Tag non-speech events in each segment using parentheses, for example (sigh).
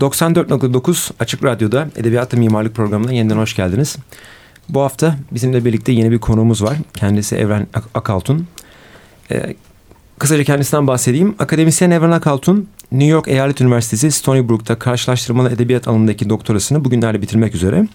94.9 Açık Radyo'da Edebiyatı Mimarlık programına yeniden hoş geldiniz. Bu hafta bizimle birlikte yeni bir konuğumuz var. Kendisi Evren Ak Akaltun. Ee, kısaca kendisinden bahsedeyim. Akademisyen Evren Akaltun, New York Eyalet Üniversitesi Stony Brook'ta karşılaştırmalı edebiyat alanındaki doktorasını bugünlerde bitirmek üzere.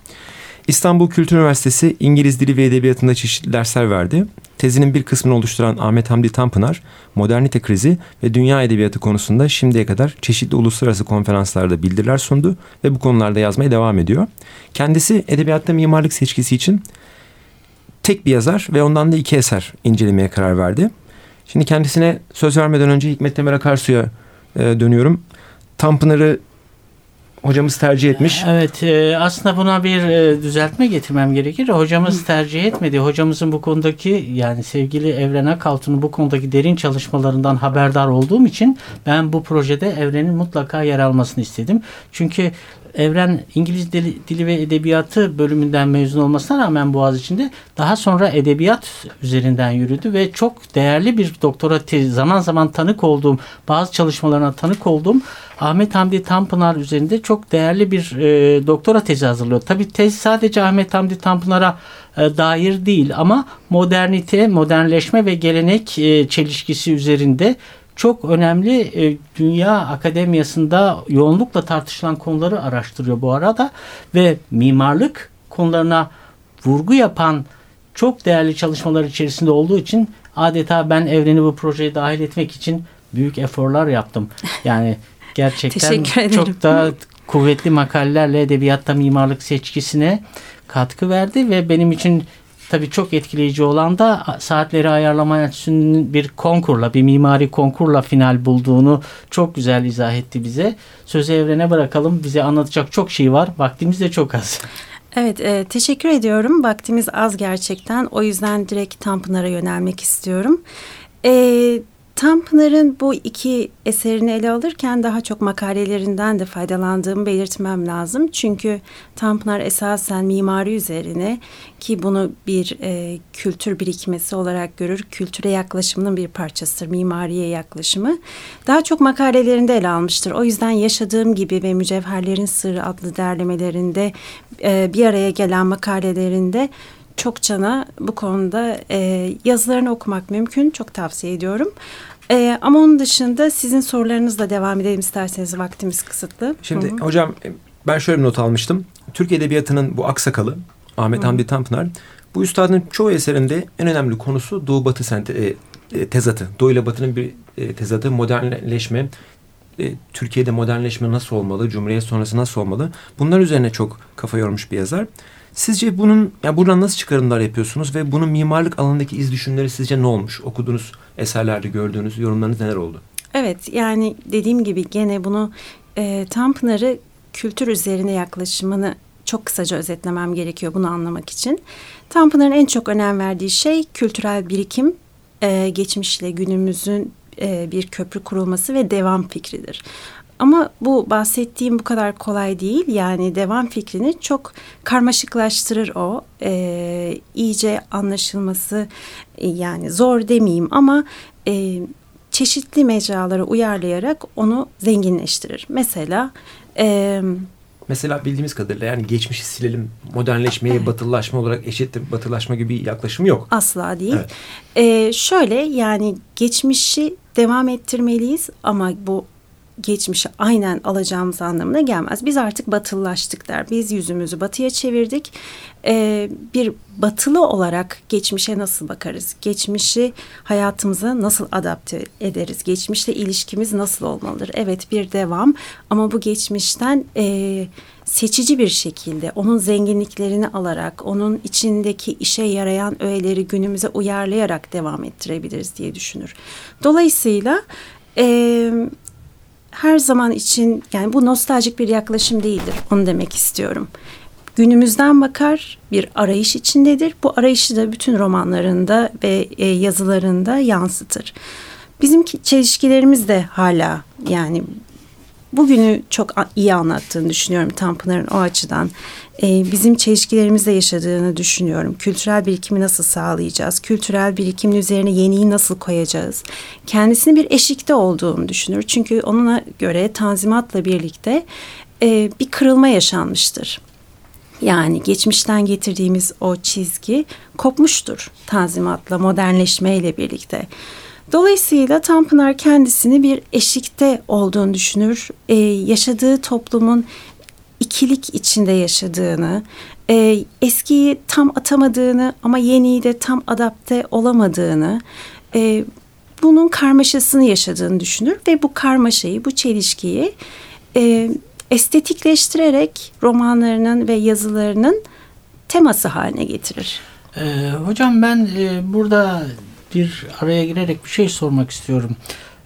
İstanbul Kültür Üniversitesi İngiliz Dili ve Edebiyatı'nda çeşitli dersler verdi. Tezinin bir kısmını oluşturan Ahmet Hamdi Tanpınar, modernite krizi ve dünya edebiyatı konusunda şimdiye kadar çeşitli uluslararası konferanslarda bildiriler sundu ve bu konularda yazmaya devam ediyor. Kendisi edebiyatta mimarlık seçkisi için tek bir yazar ve ondan da iki eser incelemeye karar verdi. Şimdi kendisine söz vermeden önce Hikmet Temel Akarsu'ya e, dönüyorum. Tanpınar'ı hocamız tercih etmiş. Evet e, aslında buna bir e, düzeltme getirmem gerekir. Hocamız tercih etmedi. Hocamızın bu konudaki yani sevgili Evren Akaltun'un bu konudaki derin çalışmalarından haberdar olduğum için ben bu projede Evren'in mutlaka yer almasını istedim. Çünkü Evren İngiliz dili, dili ve edebiyatı bölümünden mezun olmasına rağmen Boğaziçi'nde daha sonra edebiyat üzerinden yürüdü ve çok değerli bir doktora tezi, zaman zaman tanık olduğum, bazı çalışmalarına tanık olduğum Ahmet Hamdi Tanpınar üzerinde çok değerli bir e, doktora tezi hazırlıyor. Tabii tez sadece Ahmet Hamdi Tanpınar'a e, dair değil ama modernite, modernleşme ve gelenek e, çelişkisi üzerinde çok önemli e, dünya akademiyasında yoğunlukla tartışılan konuları araştırıyor bu arada ve mimarlık konularına vurgu yapan çok değerli çalışmalar içerisinde olduğu için adeta ben evreni bu projeye dahil etmek için büyük eforlar yaptım. Yani (laughs) gerçekten çok da kuvvetli makalelerle edebiyatta mimarlık seçkisine katkı verdi ve benim için tabii çok etkileyici olan da saatleri ayarlama enstitüsünün bir konkurla, bir mimari konkurla final bulduğunu çok güzel izah etti bize. Sözü evrene bırakalım. Bize anlatacak çok şey var. Vaktimiz de çok az. Evet, e, teşekkür ediyorum. Vaktimiz az gerçekten. O yüzden direkt Tanpınar'a yönelmek istiyorum. E, Tanpınar'ın bu iki eserini ele alırken daha çok makalelerinden de faydalandığımı belirtmem lazım. Çünkü Tanpınar esasen mimari üzerine ki bunu bir e, kültür birikmesi olarak görür. Kültüre yaklaşımının bir parçasıdır mimariye yaklaşımı. Daha çok makalelerinde ele almıştır. O yüzden yaşadığım gibi ve Mücevherlerin Sırrı adlı derlemelerinde e, bir araya gelen makalelerinde çok cana bu konuda e, yazılarını okumak mümkün. Çok tavsiye ediyorum. E, ama onun dışında sizin sorularınızla devam edelim isterseniz vaktimiz kısıtlı. Şimdi Hı-hı. hocam ben şöyle bir not almıştım. Türk Edebiyatı'nın bu aksakalı Ahmet Hı-hı. Hamdi Tanpınar bu üstadın çoğu eserinde en önemli konusu Doğu Batı sente, e, e, tezatı. Doğu ile Batı'nın bir e, tezatı, modernleşme, e, Türkiye'de modernleşme nasıl olmalı, Cumhuriyet sonrası nasıl olmalı? Bunlar üzerine çok kafa yormuş bir yazar. Sizce bunun ya buradan nasıl çıkarımlar yapıyorsunuz ve bunun mimarlık alanındaki iz düşümleri sizce ne olmuş? Okuduğunuz eserlerde gördüğünüz yorumlarınız neler oldu? Evet yani dediğim gibi gene bunu e, Tanpınar'ı kültür üzerine yaklaşımını çok kısaca özetlemem gerekiyor bunu anlamak için. Tanpınar'ın en çok önem verdiği şey kültürel birikim, e, geçmişle günümüzün e, bir köprü kurulması ve devam fikridir. Ama bu bahsettiğim bu kadar kolay değil. Yani devam fikrini çok karmaşıklaştırır o. E, iyice anlaşılması e, yani zor demeyeyim ama e, çeşitli mecralara uyarlayarak onu zenginleştirir. Mesela... E, Mesela bildiğimiz kadarıyla yani geçmişi silelim, modernleşmeye evet. batılılaşma olarak eşittir batılılaşma gibi bir yaklaşım yok. Asla değil. Evet. Ee, şöyle yani geçmişi devam ettirmeliyiz ama bu geçmişi aynen alacağımız anlamına gelmez. Biz artık batılılaştık der. Biz yüzümüzü batıya çevirdik. Ee, bir batılı olarak geçmişe nasıl bakarız? Geçmişi hayatımıza nasıl adapte ederiz? Geçmişle ilişkimiz nasıl olmalıdır? Evet bir devam ama bu geçmişten e, seçici bir şekilde onun zenginliklerini alarak, onun içindeki işe yarayan öğeleri günümüze uyarlayarak devam ettirebiliriz diye düşünür. Dolayısıyla... E, her zaman için yani bu nostaljik bir yaklaşım değildir. Onu demek istiyorum. Günümüzden bakar, bir arayış içindedir. Bu arayışı da bütün romanlarında ve e, yazılarında yansıtır. Bizim çelişkilerimiz de hala yani bugünü çok iyi anlattığını düşünüyorum Tanpınar'ın o açıdan. Ee, bizim çelişkilerimizde yaşadığını düşünüyorum. Kültürel birikimi nasıl sağlayacağız? Kültürel birikimin üzerine yeniyi nasıl koyacağız? Kendisini bir eşikte olduğunu düşünür. Çünkü ona göre Tanzimat'la birlikte e, bir kırılma yaşanmıştır. Yani geçmişten getirdiğimiz o çizgi kopmuştur Tanzimat'la, modernleşmeyle birlikte. Dolayısıyla Tanpınar kendisini bir eşikte olduğunu düşünür. Ee, yaşadığı toplumun ikilik içinde yaşadığını, e, eskiyi tam atamadığını ama yeniyi de tam adapte olamadığını, e, bunun karmaşasını yaşadığını düşünür ve bu karmaşayı, bu çelişkiyi e, estetikleştirerek romanlarının ve yazılarının teması haline getirir. Ee, hocam ben e, burada bir araya girerek bir şey sormak istiyorum.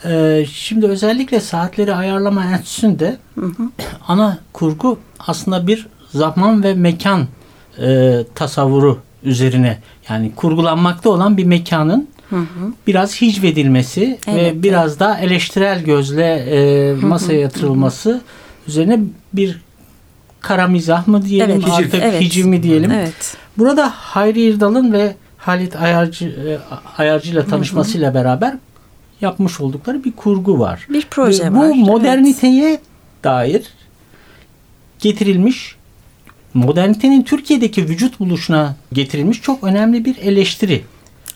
Ee, şimdi özellikle saatleri ayarlama enstitüsünde hı hı. (clears throat) ana kurgu aslında bir zaman ve mekan e, tasavvuru üzerine yani kurgulanmakta olan bir mekanın hı hı. biraz hicvedilmesi evet, ve biraz evet. da eleştirel gözle e, masaya yatırılması hı hı. üzerine bir kara mizah mı diyelim evet, artık hiciv, evet. hiciv mi diyelim. Evet. Burada Hayri İrdal'ın ve Halit Ayarcı, e, Ayarcı ile tanışmasıyla beraber yapmış oldukları bir kurgu var. Bir proje Ve bu var. Bu moderniteye evet. dair getirilmiş modernitenin Türkiye'deki vücut buluşuna getirilmiş çok önemli bir eleştiri.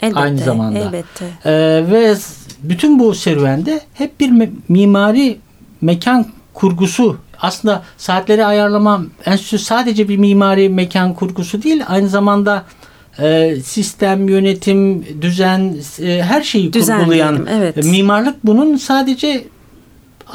Elbette, aynı zamanda. Elbette. Ee, ve bütün bu serüvende hep bir me- mimari mekan kurgusu aslında saatleri ayarlama enstitüsü sadece bir mimari mekan kurgusu değil aynı zamanda e, sistem, yönetim, düzen e, her şeyi düzen kurgulayan diyelim, evet. mimarlık bunun sadece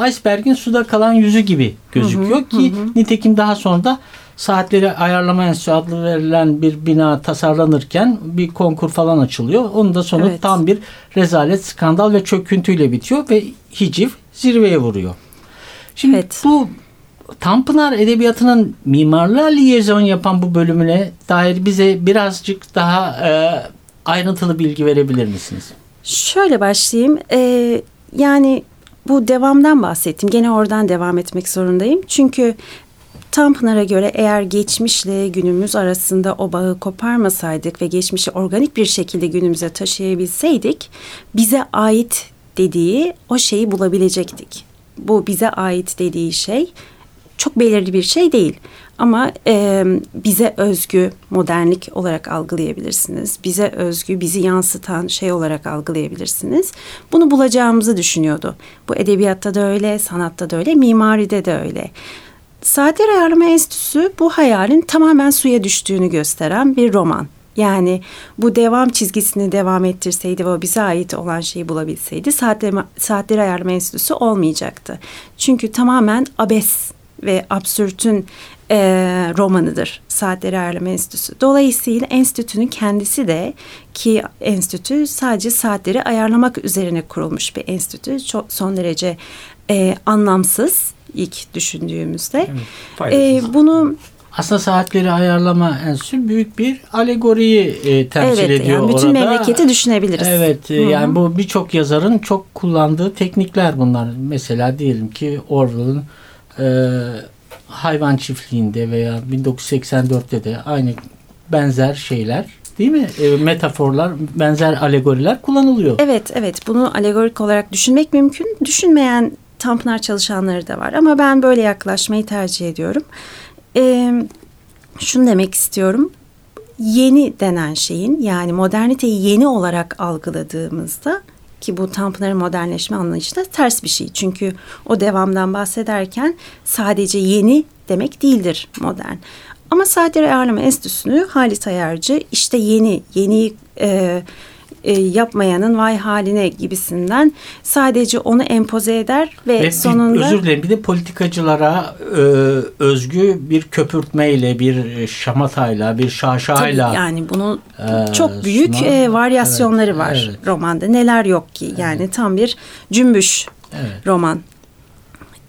iceberg'in suda kalan yüzü gibi gözüküyor hı hı, ki hı. nitekim daha sonra da saatleri ayarlama enstitüsü adlı verilen bir bina tasarlanırken bir konkur falan açılıyor. Onun da sonu evet. tam bir rezalet, skandal ve çöküntüyle bitiyor ve hiciv zirveye vuruyor. Şimdi evet. bu Tanpınar Edebiyatı'nın mimarlığa liyezon yapan bu bölümüne dair bize birazcık daha e, ayrıntılı bilgi verebilir misiniz? Şöyle başlayayım. Ee, yani bu devamdan bahsettim. Gene oradan devam etmek zorundayım. Çünkü Tanpınar'a göre eğer geçmişle günümüz arasında o bağı koparmasaydık ve geçmişi organik bir şekilde günümüze taşıyabilseydik bize ait dediği o şeyi bulabilecektik. Bu bize ait dediği şey çok belirli bir şey değil. Ama e, bize özgü modernlik olarak algılayabilirsiniz. Bize özgü, bizi yansıtan şey olarak algılayabilirsiniz. Bunu bulacağımızı düşünüyordu. Bu edebiyatta da öyle, sanatta da öyle, mimaride de öyle. Saatler Ayarlama Enstitüsü bu hayalin tamamen suya düştüğünü gösteren bir roman. Yani bu devam çizgisini devam ettirseydi ve o bize ait olan şeyi bulabilseydi saatler, saatleri ayarlama enstitüsü olmayacaktı. Çünkü tamamen abes ve absürtün e, romanıdır Saatleri Ayarlama Enstitüsü. Dolayısıyla enstitünün kendisi de ki enstitü sadece saatleri ayarlamak üzerine kurulmuş bir enstitü. Çok son derece e, anlamsız ilk düşündüğümüzde. Evet, e, bunu aslında saatleri ayarlama enstitüsü büyük bir alegoriyi e, temsil evet, ediyor yani bütün orada. memleketi düşünebiliriz. Evet, Hı-hı. yani bu birçok yazarın çok kullandığı teknikler bunlar. Mesela diyelim ki Orwell'ın e, hayvan çiftliğinde veya 1984'te de aynı benzer şeyler değil mi? E, metaforlar, benzer alegoriler kullanılıyor. Evet, evet. Bunu alegorik olarak düşünmek mümkün. Düşünmeyen Tanpınar çalışanları da var. Ama ben böyle yaklaşmayı tercih ediyorum. E, şunu demek istiyorum. Yeni denen şeyin yani moderniteyi yeni olarak algıladığımızda ki bu Tanpınar'ın modernleşme anlayışı da ters bir şey. Çünkü o devamdan bahsederken sadece yeni demek değildir modern. Ama Saatleri Ayarlama Enstitüsü'nü Halit Ayarcı işte yeni, yeni e, e, yapmayanın vay haline gibisinden sadece onu empoze eder ve, ve sonunda... Özür dilerim bir de politikacılara e, özgü bir köpürtmeyle, bir şamatayla, bir şaşayla... Tabii yani bunun e, çok büyük sunan, e, varyasyonları evet, var evet. romanda. Neler yok ki yani evet. tam bir cümbüş evet. roman.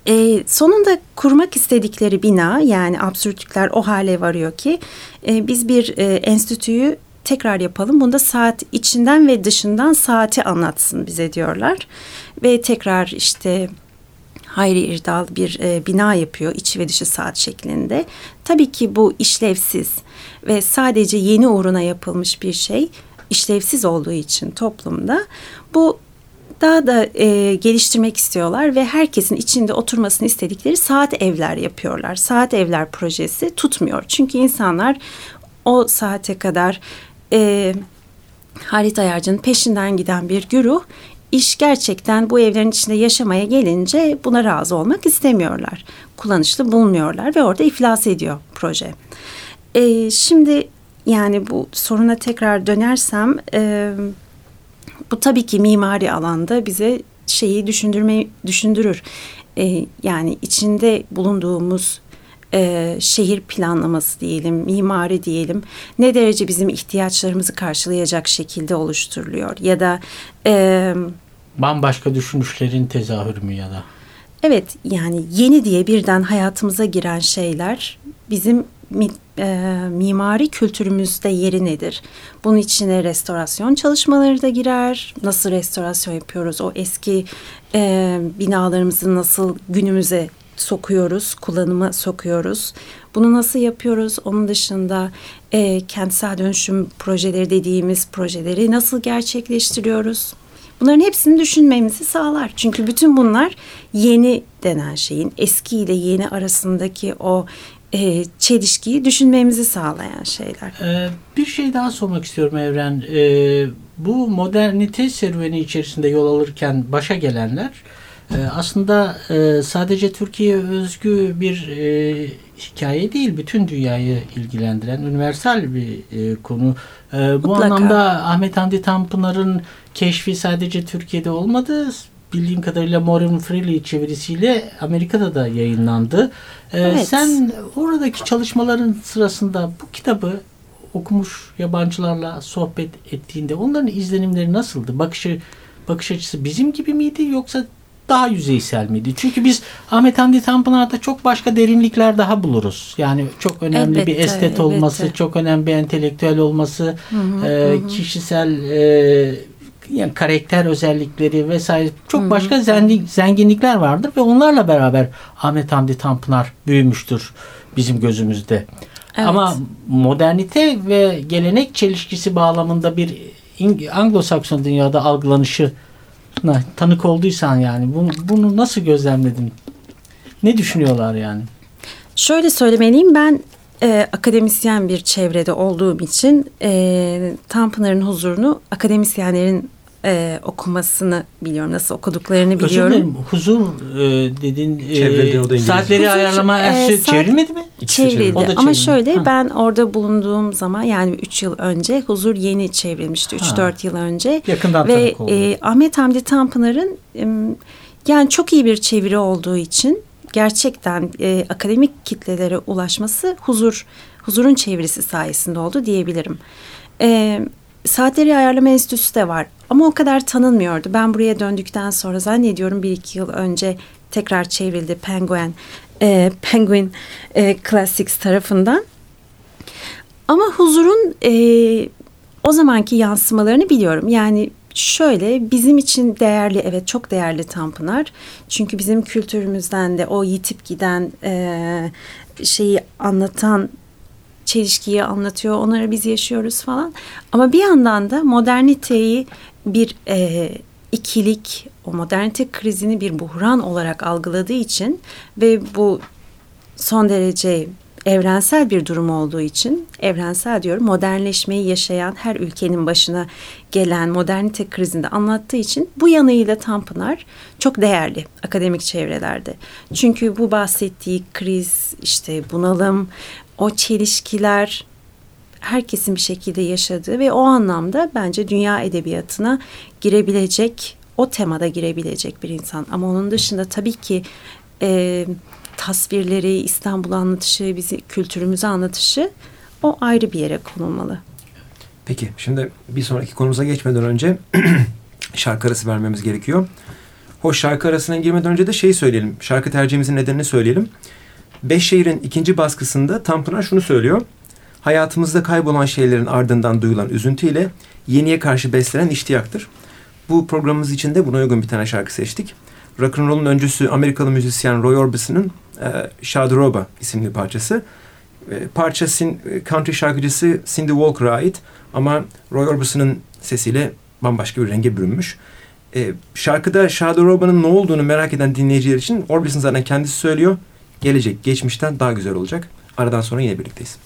E, sonunda kurmak istedikleri bina yani absürtlükler o hale varıyor ki e, biz bir e, enstitüyü tekrar yapalım. Bunda saat içinden ve dışından saati anlatsın bize diyorlar. Ve tekrar işte hayri irdal bir e, bina yapıyor içi ve dışı saat şeklinde. Tabii ki bu işlevsiz ve sadece yeni uğruna yapılmış bir şey işlevsiz olduğu için toplumda bu daha da e, geliştirmek istiyorlar ve herkesin içinde oturmasını istedikleri saat evler yapıyorlar. Saat evler projesi tutmuyor. Çünkü insanlar o saate kadar e, Halit Ayarcı'nın peşinden giden bir güruh iş gerçekten bu evlerin içinde yaşamaya gelince buna razı olmak istemiyorlar. Kullanışlı bulmuyorlar ve orada iflas ediyor proje. E, şimdi yani bu soruna tekrar dönersem e, bu tabii ki mimari alanda bize şeyi düşündürme düşündürür. E, yani içinde bulunduğumuz e, şehir planlaması diyelim, mimari diyelim ne derece bizim ihtiyaçlarımızı karşılayacak şekilde oluşturuluyor ya da e, bambaşka düşünüşlerin tezahürü mü ya da? Evet yani yeni diye birden hayatımıza giren şeyler bizim e, mimari kültürümüzde yeri nedir? Bunun içine restorasyon çalışmaları da girer. Nasıl restorasyon yapıyoruz? O eski e, binalarımızı nasıl günümüze sokuyoruz, kullanıma sokuyoruz. Bunu nasıl yapıyoruz? Onun dışında e, kentsel dönüşüm projeleri dediğimiz projeleri nasıl gerçekleştiriyoruz? Bunların hepsini düşünmemizi sağlar. Çünkü bütün bunlar yeni denen şeyin eski ile yeni arasındaki o e, çelişkiyi düşünmemizi sağlayan şeyler. Ee, bir şey daha sormak istiyorum Evren. Ee, bu modernite serüveni içerisinde yol alırken başa gelenler aslında e, sadece Türkiye özgü bir e, hikaye değil, bütün dünyayı ilgilendiren universal bir e, konu. E, bu Mutlaka. anlamda Ahmet Hamdi Tanpınar'ın keşfi sadece Türkiye'de olmadı bildiğim kadarıyla Maureen Freely çevirisiyle Amerika'da da yayınlandı. Ee, evet. Sen oradaki çalışmaların sırasında bu kitabı okumuş yabancılarla sohbet ettiğinde onların izlenimleri nasıldı? Bakışı bakış açısı bizim gibi miydi yoksa daha yüzeysel miydi? Çünkü biz Ahmet Hamdi Tanpınar'da çok başka derinlikler daha buluruz. Yani çok önemli elbette, bir estet elbette. olması, çok önemli bir entelektüel olması, hı hı, e, hı. kişisel e, yani karakter özellikleri vesaire çok Hı-hı. başka zengin, zenginlikler vardır ve onlarla beraber Ahmet Hamdi Tanpınar büyümüştür bizim gözümüzde. Evet. Ama modernite ve gelenek çelişkisi bağlamında bir Anglo-Sakson dünyada algılanışı tanık olduysan yani bunu, bunu nasıl gözlemledin? Ne düşünüyorlar yani? Şöyle söylemeliyim ben e, akademisyen bir çevrede olduğum için e, Tanpınar'ın huzurunu akademisyenlerin e, okumasını biliyorum. Nasıl okuduklarını biliyorum. Özür dilerim. Huzur e, dedin. E, saatleri Huzur, ayarlama e, saat, çevrilmedi mi? Çevrildi. Ama şöyle ha. ben orada bulunduğum zaman yani 3 yıl önce Huzur yeni çevrilmişti. 3-4 yıl önce. Yakından Ve e, Ahmet Hamdi Tanpınar'ın e, yani çok iyi bir çeviri olduğu için gerçekten e, akademik kitlelere ulaşması huzur huzurun çevirisi sayesinde oldu diyebilirim. E, Saatleri Ayarlama Enstitüsü de var ama o kadar tanınmıyordu. Ben buraya döndükten sonra zannediyorum bir iki yıl önce tekrar çevrildi Penguin, e, Penguin e, Classics tarafından. Ama huzurun e, o zamanki yansımalarını biliyorum. Yani şöyle bizim için değerli evet çok değerli Tanpınar. Çünkü bizim kültürümüzden de o yitip giden e, şeyi anlatan çelişkiyi anlatıyor. Onları biz yaşıyoruz falan. Ama bir yandan da moderniteyi bir e, ikilik, o modernite krizini bir buhran olarak algıladığı için ve bu son derece evrensel bir durum olduğu için evrensel diyorum modernleşmeyi yaşayan her ülkenin başına gelen modernite krizinde anlattığı için bu yanıyla Tanpınar çok değerli akademik çevrelerde. Çünkü bu bahsettiği kriz işte bunalım o çelişkiler herkesin bir şekilde yaşadığı ve o anlamda bence dünya edebiyatına girebilecek, o temada girebilecek bir insan. Ama onun dışında tabii ki e, tasvirleri, İstanbul anlatışı, bizi kültürümüzü anlatışı o ayrı bir yere konulmalı. Peki şimdi bir sonraki konumuza geçmeden önce (clears throat) şarkı arası vermemiz gerekiyor. Hoş şarkı arasına girmeden önce de şeyi söyleyelim. Şarkı tercihimizin nedenini söyleyelim. Beş şehrin ikinci baskısında Tanpınar şunu söylüyor. Hayatımızda kaybolan şeylerin ardından duyulan üzüntüyle yeniye karşı beslenen iştiyaktır. Bu programımız için de buna uygun bir tane şarkı seçtik. rock'n'roll'un öncüsü Amerikalı müzisyen Roy Orbison'ın e, Shadroba isimli parçası. E, parça sin, e, country şarkıcısı Cindy Walker'a ait ama Roy Orbison'ın sesiyle bambaşka bir renge bürünmüş. E, şarkıda Shadoroba'nın ne olduğunu merak eden dinleyiciler için Orbison zaten kendisi söylüyor. Gelecek geçmişten daha güzel olacak. Aradan sonra yine birlikteyiz.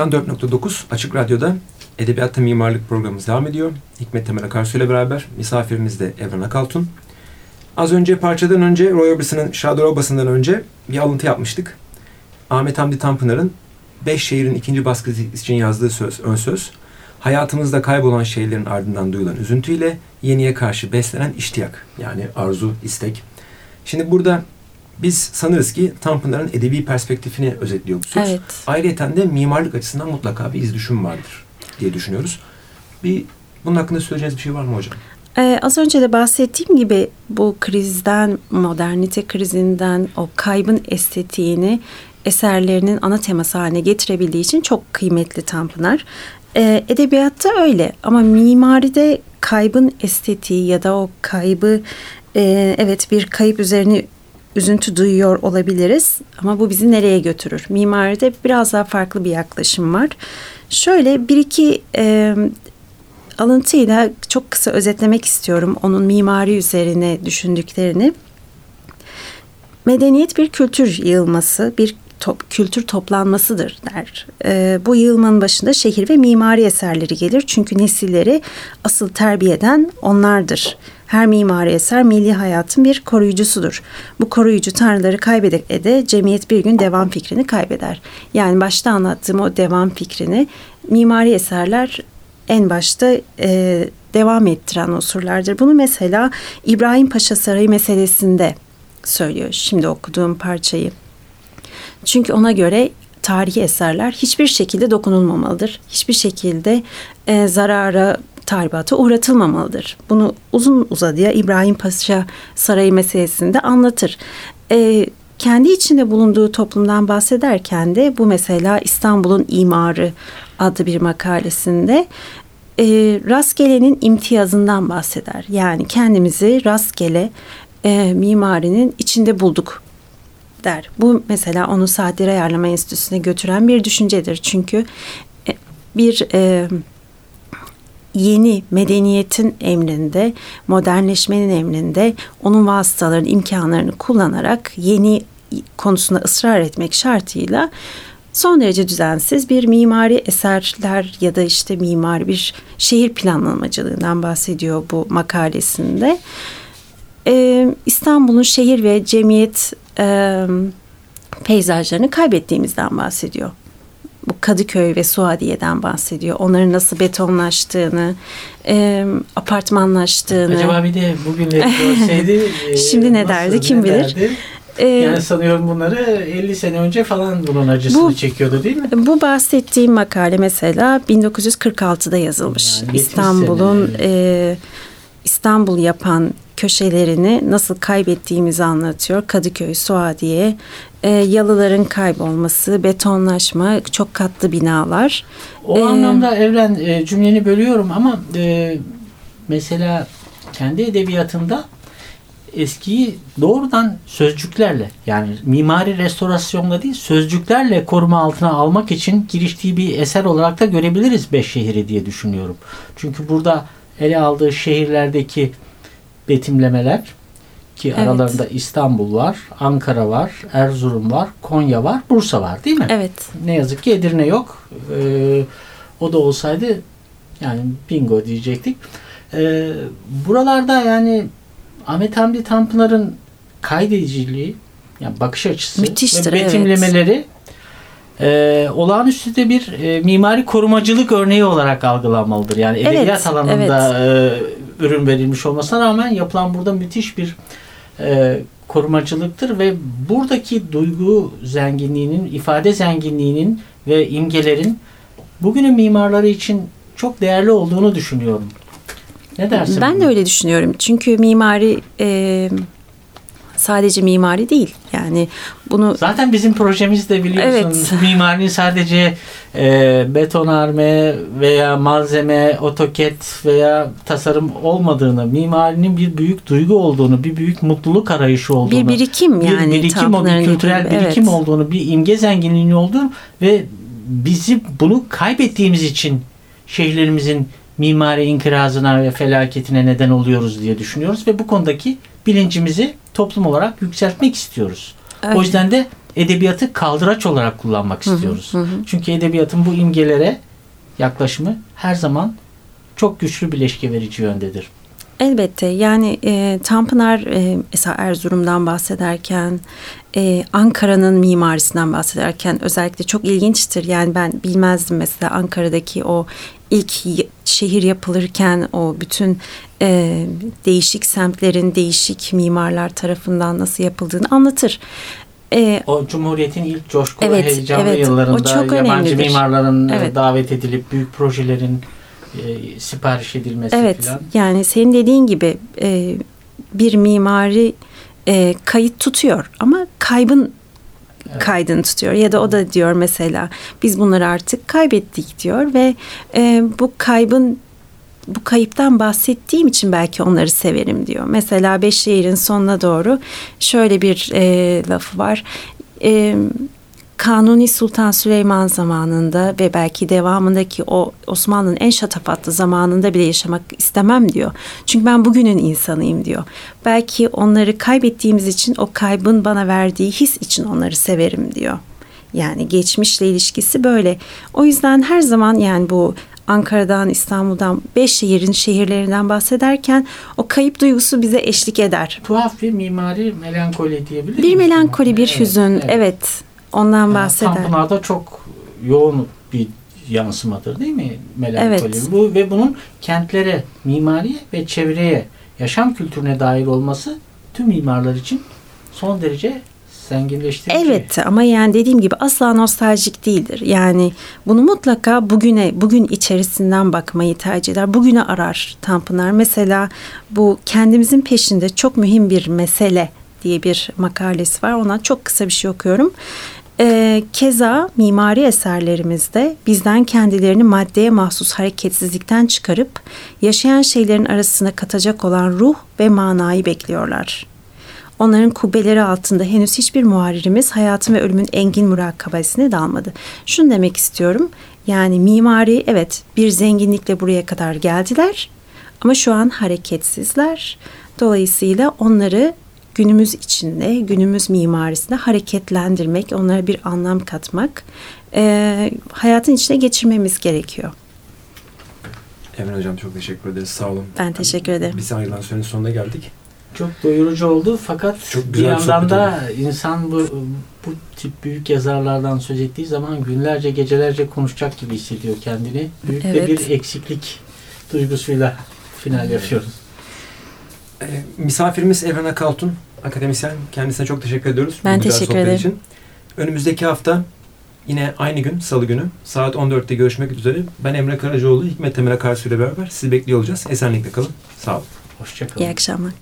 ...94.9 Açık Radyo'da Edebiyatta Mimarlık programımız devam ediyor. Hikmet Temel Akarsu ile beraber misafirimiz de Evren Akaltun. Az önce parçadan önce Roy Orbison'ın Şador önce bir alıntı yapmıştık. Ahmet Hamdi Tanpınar'ın Beş Şehir'in ikinci baskısı için yazdığı söz, ön söz. Hayatımızda kaybolan şeylerin ardından duyulan üzüntüyle yeniye karşı beslenen iştiyak. Yani arzu, istek. Şimdi burada biz sanırız ki Tanpınar'ın edebi perspektifini özetliyor bu söz. Evet. Ayrıca de mimarlık açısından mutlaka bir iz düşüm vardır diye düşünüyoruz. Bir bunun hakkında söyleyeceğiniz bir şey var mı hocam? Ee, az önce de bahsettiğim gibi bu krizden, modernite krizinden, o kaybın estetiğini eserlerinin ana teması haline getirebildiği için çok kıymetli Tanpınar. Ee, edebiyatta öyle ama mimaride kaybın estetiği ya da o kaybı e, evet bir kayıp üzerine üzüntü duyuyor olabiliriz ama bu bizi nereye götürür? Mimaride biraz daha farklı bir yaklaşım var. Şöyle bir iki e, alıntıyla çok kısa özetlemek istiyorum onun mimari üzerine düşündüklerini. Medeniyet bir kültür yığılması, bir top, kültür toplanmasıdır der. E, bu yığılmanın başında şehir ve mimari eserleri gelir. Çünkü nesilleri asıl terbiye eden onlardır. Her mimari eser milli hayatın bir koruyucusudur. Bu koruyucu tanrıları kaybede de cemiyet bir gün devam fikrini kaybeder. Yani başta anlattığım o devam fikrini mimari eserler en başta e, devam ettiren unsurlardır. Bunu mesela İbrahim Paşa Sarayı meselesinde söylüyor. Şimdi okuduğum parçayı. Çünkü ona göre tarihi eserler hiçbir şekilde dokunulmamalıdır. Hiçbir şekilde e, zarara, tahribata uğratılmamalıdır. Bunu uzun uzadıya İbrahim Paşa Sarayı meselesinde anlatır. E, kendi içinde bulunduğu toplumdan bahsederken de bu mesela İstanbul'un imarı adlı bir makalesinde e, rastgelenin imtiyazından bahseder. Yani kendimizi rastgele e, mimarinin içinde bulduk der. Bu mesela onu Saatleri Ayarlama Enstitüsü'ne götüren bir düşüncedir. Çünkü e, bir e, yeni medeniyetin emrinde, modernleşmenin emrinde onun vasıtalarını, imkanlarını kullanarak yeni konusunda ısrar etmek şartıyla son derece düzensiz bir mimari eserler ya da işte mimari bir şehir planlamacılığından bahsediyor bu makalesinde. Ee, İstanbul'un şehir ve cemiyet e, peyzajlarını kaybettiğimizden bahsediyor. Bu Kadıköy ve Suadiye'den bahsediyor. Onların nasıl betonlaştığını, e, apartmanlaştığını. Acaba bir de bugünleri görseydi (laughs) Şimdi ne derdi kim bilir. Derdi? Ee, yani sanıyorum bunları 50 sene önce falan bunun acısını bu, çekiyordu değil mi? Bu bahsettiğim makale mesela 1946'da yazılmış. Yani İstanbul'un e, İstanbul yapan köşelerini nasıl kaybettiğimizi anlatıyor. Kadıköy, Suadiye, e, yalıların kaybolması, betonlaşma, çok katlı binalar. O ee, anlamda Evren e, cümleni bölüyorum ama e, mesela kendi edebiyatında eskiyi doğrudan sözcüklerle yani mimari restorasyonla değil sözcüklerle koruma altına almak için giriştiği bir eser olarak da görebiliriz beş şehri diye düşünüyorum. Çünkü burada ele aldığı şehirlerdeki betimlemeler ki evet. aralarında İstanbul var, Ankara var, Erzurum var, Konya var, Bursa var değil mi? Evet. Ne yazık ki Edirne yok. Ee, o da olsaydı yani bingo diyecektik. Ee, buralarda yani Ahmet Hamdi Tanpınar'ın kaydediciliği yani bakış açısı Müthiştir, ve betimlemeleri evet. E, olağanüstü de bir e, mimari korumacılık örneği olarak algılanmalıdır. Yani edebiyat evet, alanında evet. E, ürün verilmiş olmasına rağmen yapılan burada müthiş bir e, korumacılıktır ve buradaki duygu zenginliğinin, ifade zenginliğinin ve imgelerin bugünün mimarları için çok değerli olduğunu düşünüyorum. Ne dersin? Ben buna? de öyle düşünüyorum. Çünkü mimari e, sadece mimari değil. Yani bunu zaten bizim projemiz de biliyorsun evet. (laughs) mimarinin sadece e, betonarme veya malzeme, otoket veya tasarım olmadığını, mimarinin bir büyük duygu olduğunu, bir büyük mutluluk arayışı olduğunu, bir birikim yani bir birikim, bir kültürel gibi. birikim evet. olduğunu, bir imge zenginliği olduğunu ve bizi bunu kaybettiğimiz için şehirlerimizin mimari inkirazına ve felaketine neden oluyoruz diye düşünüyoruz ve bu konudaki bilincimizi toplum olarak yükseltmek istiyoruz. Öyle. O yüzden de edebiyatı kaldıraç olarak kullanmak istiyoruz. Hı hı hı. Çünkü edebiyatın bu imgelere yaklaşımı her zaman çok güçlü bileşke verici yöndedir. Elbette yani e, Tanpınar e, mesela Erzurum'dan bahsederken e, Ankara'nın mimarisinden bahsederken özellikle çok ilginçtir. Yani ben bilmezdim mesela Ankara'daki o ilk şehir yapılırken o bütün e, değişik semtlerin değişik mimarlar tarafından nasıl yapıldığını anlatır. E, o Cumhuriyet'in ilk coşkulu evet, heyecanlı evet, yıllarında yabancı önemlidir. mimarların e, evet. davet edilip büyük projelerin e, sipariş edilmesi evet, falan. Yani senin dediğin gibi e, bir mimari e, kayıt tutuyor ama kaybın kaydını tutuyor ya da o da diyor mesela biz bunları artık kaybettik diyor ve e, bu kaybın bu kayıptan bahsettiğim için belki onları severim diyor. Mesela Beşşehir'in sonuna doğru şöyle bir e, lafı var. E, Kanuni Sultan Süleyman zamanında ve belki devamındaki o Osmanlı'nın en şatafatlı zamanında bile yaşamak istemem diyor. Çünkü ben bugünün insanıyım diyor. Belki onları kaybettiğimiz için o kaybın bana verdiği his için onları severim diyor. Yani geçmişle ilişkisi böyle. O yüzden her zaman yani bu Ankara'dan, İstanbul'dan, beş şehrin şehirlerinden bahsederken o kayıp duygusu bize eşlik eder. Tuhaf bir mimari melankoli diyebilir Bir melankoli, bir evet, hüzün. Evet. evet. Ondan yani bahseder. Tanpınar'da çok yoğun bir yansımadır değil mi melankoli? Evet. Bu ve bunun kentlere, mimariye ve çevreye, yaşam kültürüne dair olması tüm mimarlar için son derece zenginleştirici. Evet ama yani dediğim gibi asla nostaljik değildir. Yani bunu mutlaka bugüne, bugün içerisinden bakmayı tercih eder. Bugüne arar Tanpınar. Mesela bu kendimizin peşinde çok mühim bir mesele diye bir makalesi var. Ona çok kısa bir şey okuyorum. Ee, keza mimari eserlerimizde bizden kendilerini maddeye mahsus hareketsizlikten çıkarıp yaşayan şeylerin arasına katacak olan ruh ve manayı bekliyorlar. Onların kubbeleri altında henüz hiçbir muharirimiz hayatın ve ölümün engin murakabesine dalmadı. Şunu demek istiyorum. Yani mimari evet bir zenginlikle buraya kadar geldiler ama şu an hareketsizler. Dolayısıyla onları günümüz içinde, günümüz mimarisinde hareketlendirmek, onlara bir anlam katmak, e, hayatın içine geçirmemiz gerekiyor. Evren Hocam çok teşekkür ederiz. Sağ olun. Ben teşekkür ederim. Biz ayrılan sürenin sonuna geldik. Çok doyurucu oldu fakat Çok bir yandan da insan bu bu tip büyük yazarlardan söz ettiği zaman günlerce gecelerce konuşacak gibi hissediyor kendini. Büyük de Evet. bir eksiklik duygusuyla final yapıyoruz. Ee, misafirimiz Evren Akaltun, akademisyen. Kendisine çok teşekkür ediyoruz. bu Ben teşekkür ederim. Için. Önümüzdeki hafta yine aynı gün, salı günü saat 14'te görüşmek üzere. Ben Emre Karacaoğlu, Hikmet Temel Akarsu ile beraber sizi bekliyor olacağız. Esenlikle kalın. Sağ olun. Hoşçakalın. İyi akşamlar.